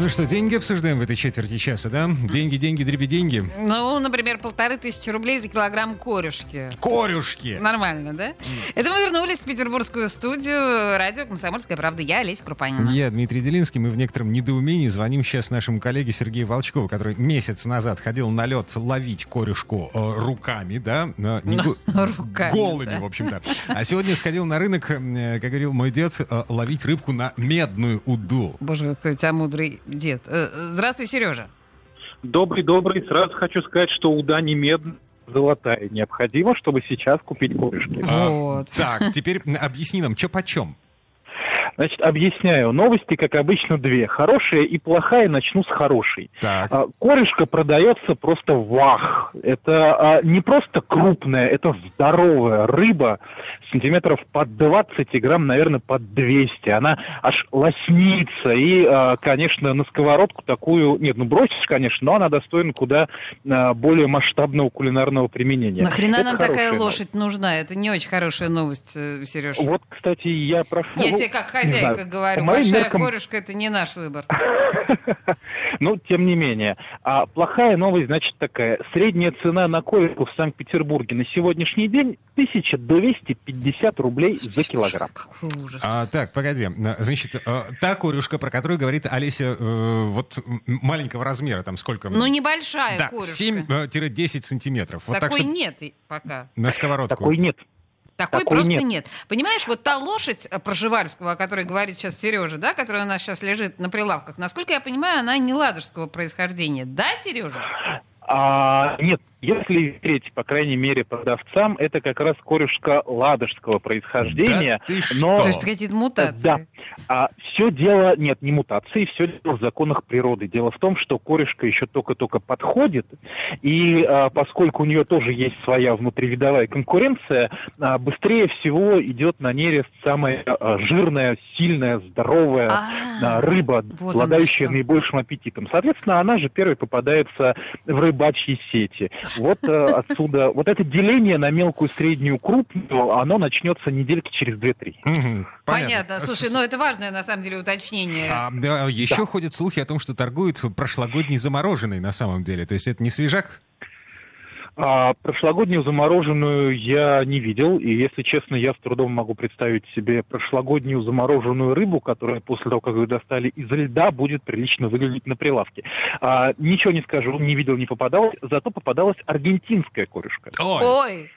Ну что, деньги обсуждаем в этой четверти часа, да? Деньги, деньги, дреби деньги. Ну, например, полторы тысячи рублей за килограмм корюшки. Корюшки! Нормально, да? Это мы вернулись в петербургскую студию радио «Комсомольская правда». Я Олеся Крупанина. Я Дмитрий Делинский. Мы в некотором недоумении звоним сейчас нашему коллеге Сергею Волчкову, который месяц назад ходил на лед ловить корюшку э, руками, да? Э, не го- Руками, Голыми, да. в общем-то. А сегодня сходил на рынок, э, как говорил мой дед, э, ловить рыбку на медную уду. Боже, какой у тебя мудрый дед. Э, Здравствуй, Сережа. Добрый-добрый. Сразу хочу сказать, что уда не медная, золотая. Необходимо, чтобы сейчас купить корюшки. А, Вот. Так, теперь объясни нам, что почем? Значит, объясняю. Новости, как обычно, две. Хорошая и плохая. Начну с хорошей. Так. А, Корешка продается просто вах. Это а, не просто крупная, это здоровая рыба, сантиметров под 20 и грамм, наверное, под 200. Она аж лоснится. И, а, конечно, на сковородку такую... Нет, ну бросишь, конечно, но она достойна куда а, более масштабного кулинарного применения. Нахрена Это нам такая хорошая лошадь нужна? Это не очень хорошая новость, э, Сереж. Вот, кстати, я прошу... Я ну, тебе как хозяйка знаю, говорю, большая меркам- корюшка это не наш выбор. Ну, тем не менее. А плохая новость, значит, такая. Средняя цена на корику в Санкт-Петербурге на сегодняшний день 1250 рублей за килограмм. Какой ужас. А, так, погоди. А, Значит, э, та корюшка, про которую говорит Олеся, э, вот маленького размера, там сколько? Ну, небольшая да, корюшка. 7-10 сантиметров. Вот так, Такой что нет и- пока. на сковородку. Такой нет. Такой, Такой просто нет. нет. Понимаешь, вот та лошадь э, Проживальского, о которой говорит сейчас Сережа, да, которая у нас сейчас лежит на прилавках, насколько я понимаю, она не ладожского происхождения. Да, Сережа? А, нет, если верить, по крайней мере, продавцам, это как раз корюшка ладожского происхождения. Да ты но... что? То есть какие-то мутации. Да. А все дело, нет, не мутации, все дело в законах природы. Дело в том, что корешка еще только-только подходит, и а, поскольку у нее тоже есть своя внутривидовая конкуренция, а, быстрее всего идет на нерест самая а, жирная, сильная, здоровая А, а, рыба, вот обладающая наибольшим аппетитом. Соответственно, она же первой попадается в рыбачьи сети. Вот э, отсюда, вот это деление на мелкую, среднюю, крупную, оно начнется недельки через 2-3. Мгм, Понятно. Слушай, ну это важное на самом деле уточнение. А, да, еще ходят слухи о том, что торгуют прошлогодней замороженной на самом деле. То есть это не свежак? А прошлогоднюю замороженную я не видел, и, если честно, я с трудом могу представить себе прошлогоднюю замороженную рыбу, которая после того, как ее достали из льда, будет прилично выглядеть на прилавке. А, ничего не скажу, не видел, не попадалось, зато попадалась аргентинская корюшка. Ой, Ой,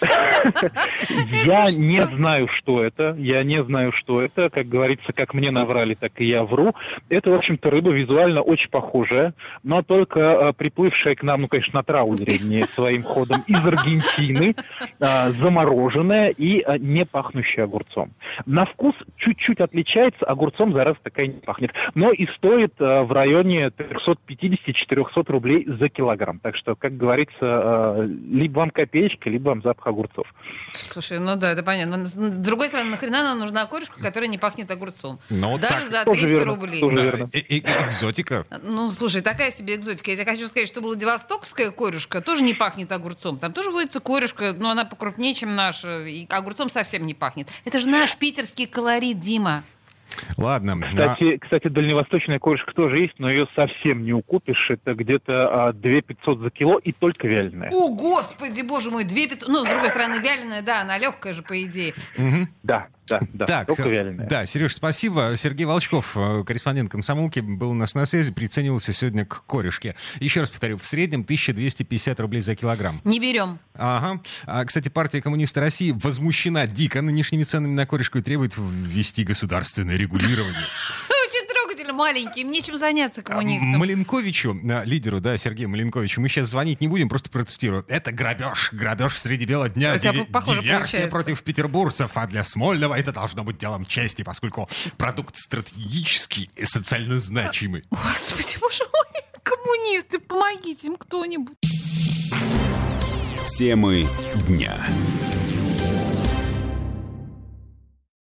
Я не знаю, что это, я не знаю, что это. Как говорится, как мне наврали, так и я вру. Это, в общем-то, рыба визуально очень похожая, но только э, приплывшая к нам, ну, конечно, на траулере, не своим ходом, из Аргентины, э, замороженная и э, не пахнущая огурцом. На вкус чуть-чуть отличается, огурцом за раз такая не пахнет. Но и стоит э, в районе 350-400 рублей за килограмм. Так что, как говорится, либо вам копеечка, либо вам запах огурцов. слушай, ну да, это понятно. Но с другой стороны, нахрена нам нужна корюшка, которая не пахнет огурцом? Ну, Даже так. за Тоже 300 верно, рублей. тоже да, верно. э- э- экзотика. Ну, слушай, такая себе экзотика. Я тебе хочу сказать, что Владивостокская корюшка тоже не пахнет огурцом. Там тоже водится корюшка, но она покрупнее, чем наша. И огурцом совсем не пахнет. Это же наш питерский колорит, Дима. Ладно. а, Кстати, кстати, дальневосточная корешка тоже есть, но ее совсем не укупишь. Это где-то а, 2 500 за кило и только вяленая. О, господи, боже мой, две пят- Ну, с другой стороны, вяленая, да, она легкая же, по идее. мгм. Да, да, да, Так, только да, Сереж, спасибо. Сергей Волчков, э, корреспондент комсомолки, был у нас на связи, приценивался сегодня к корюшке. Еще раз повторю, в среднем 1250 рублей за килограмм. Не берем. Ага. А, кстати, партия коммунистов России возмущена дико нынешними ценами на корешку и требует ввести государственное регулирование. Маленький, им нечем заняться А, коммунистам. Маленковичу, а, лидеру, да, Сергею Маленковичу, мы сейчас звонить не будем, просто протестируем. Это грабеж, грабеж среди бела дня, У тебя диви- похоже диверсия получается. против петербуржцев, а для Смольного это должно быть делом чести, поскольку продукт стратегический и социально значимый. Господи, боже мой, коммунисты, помогите им кто-нибудь. Темы дня.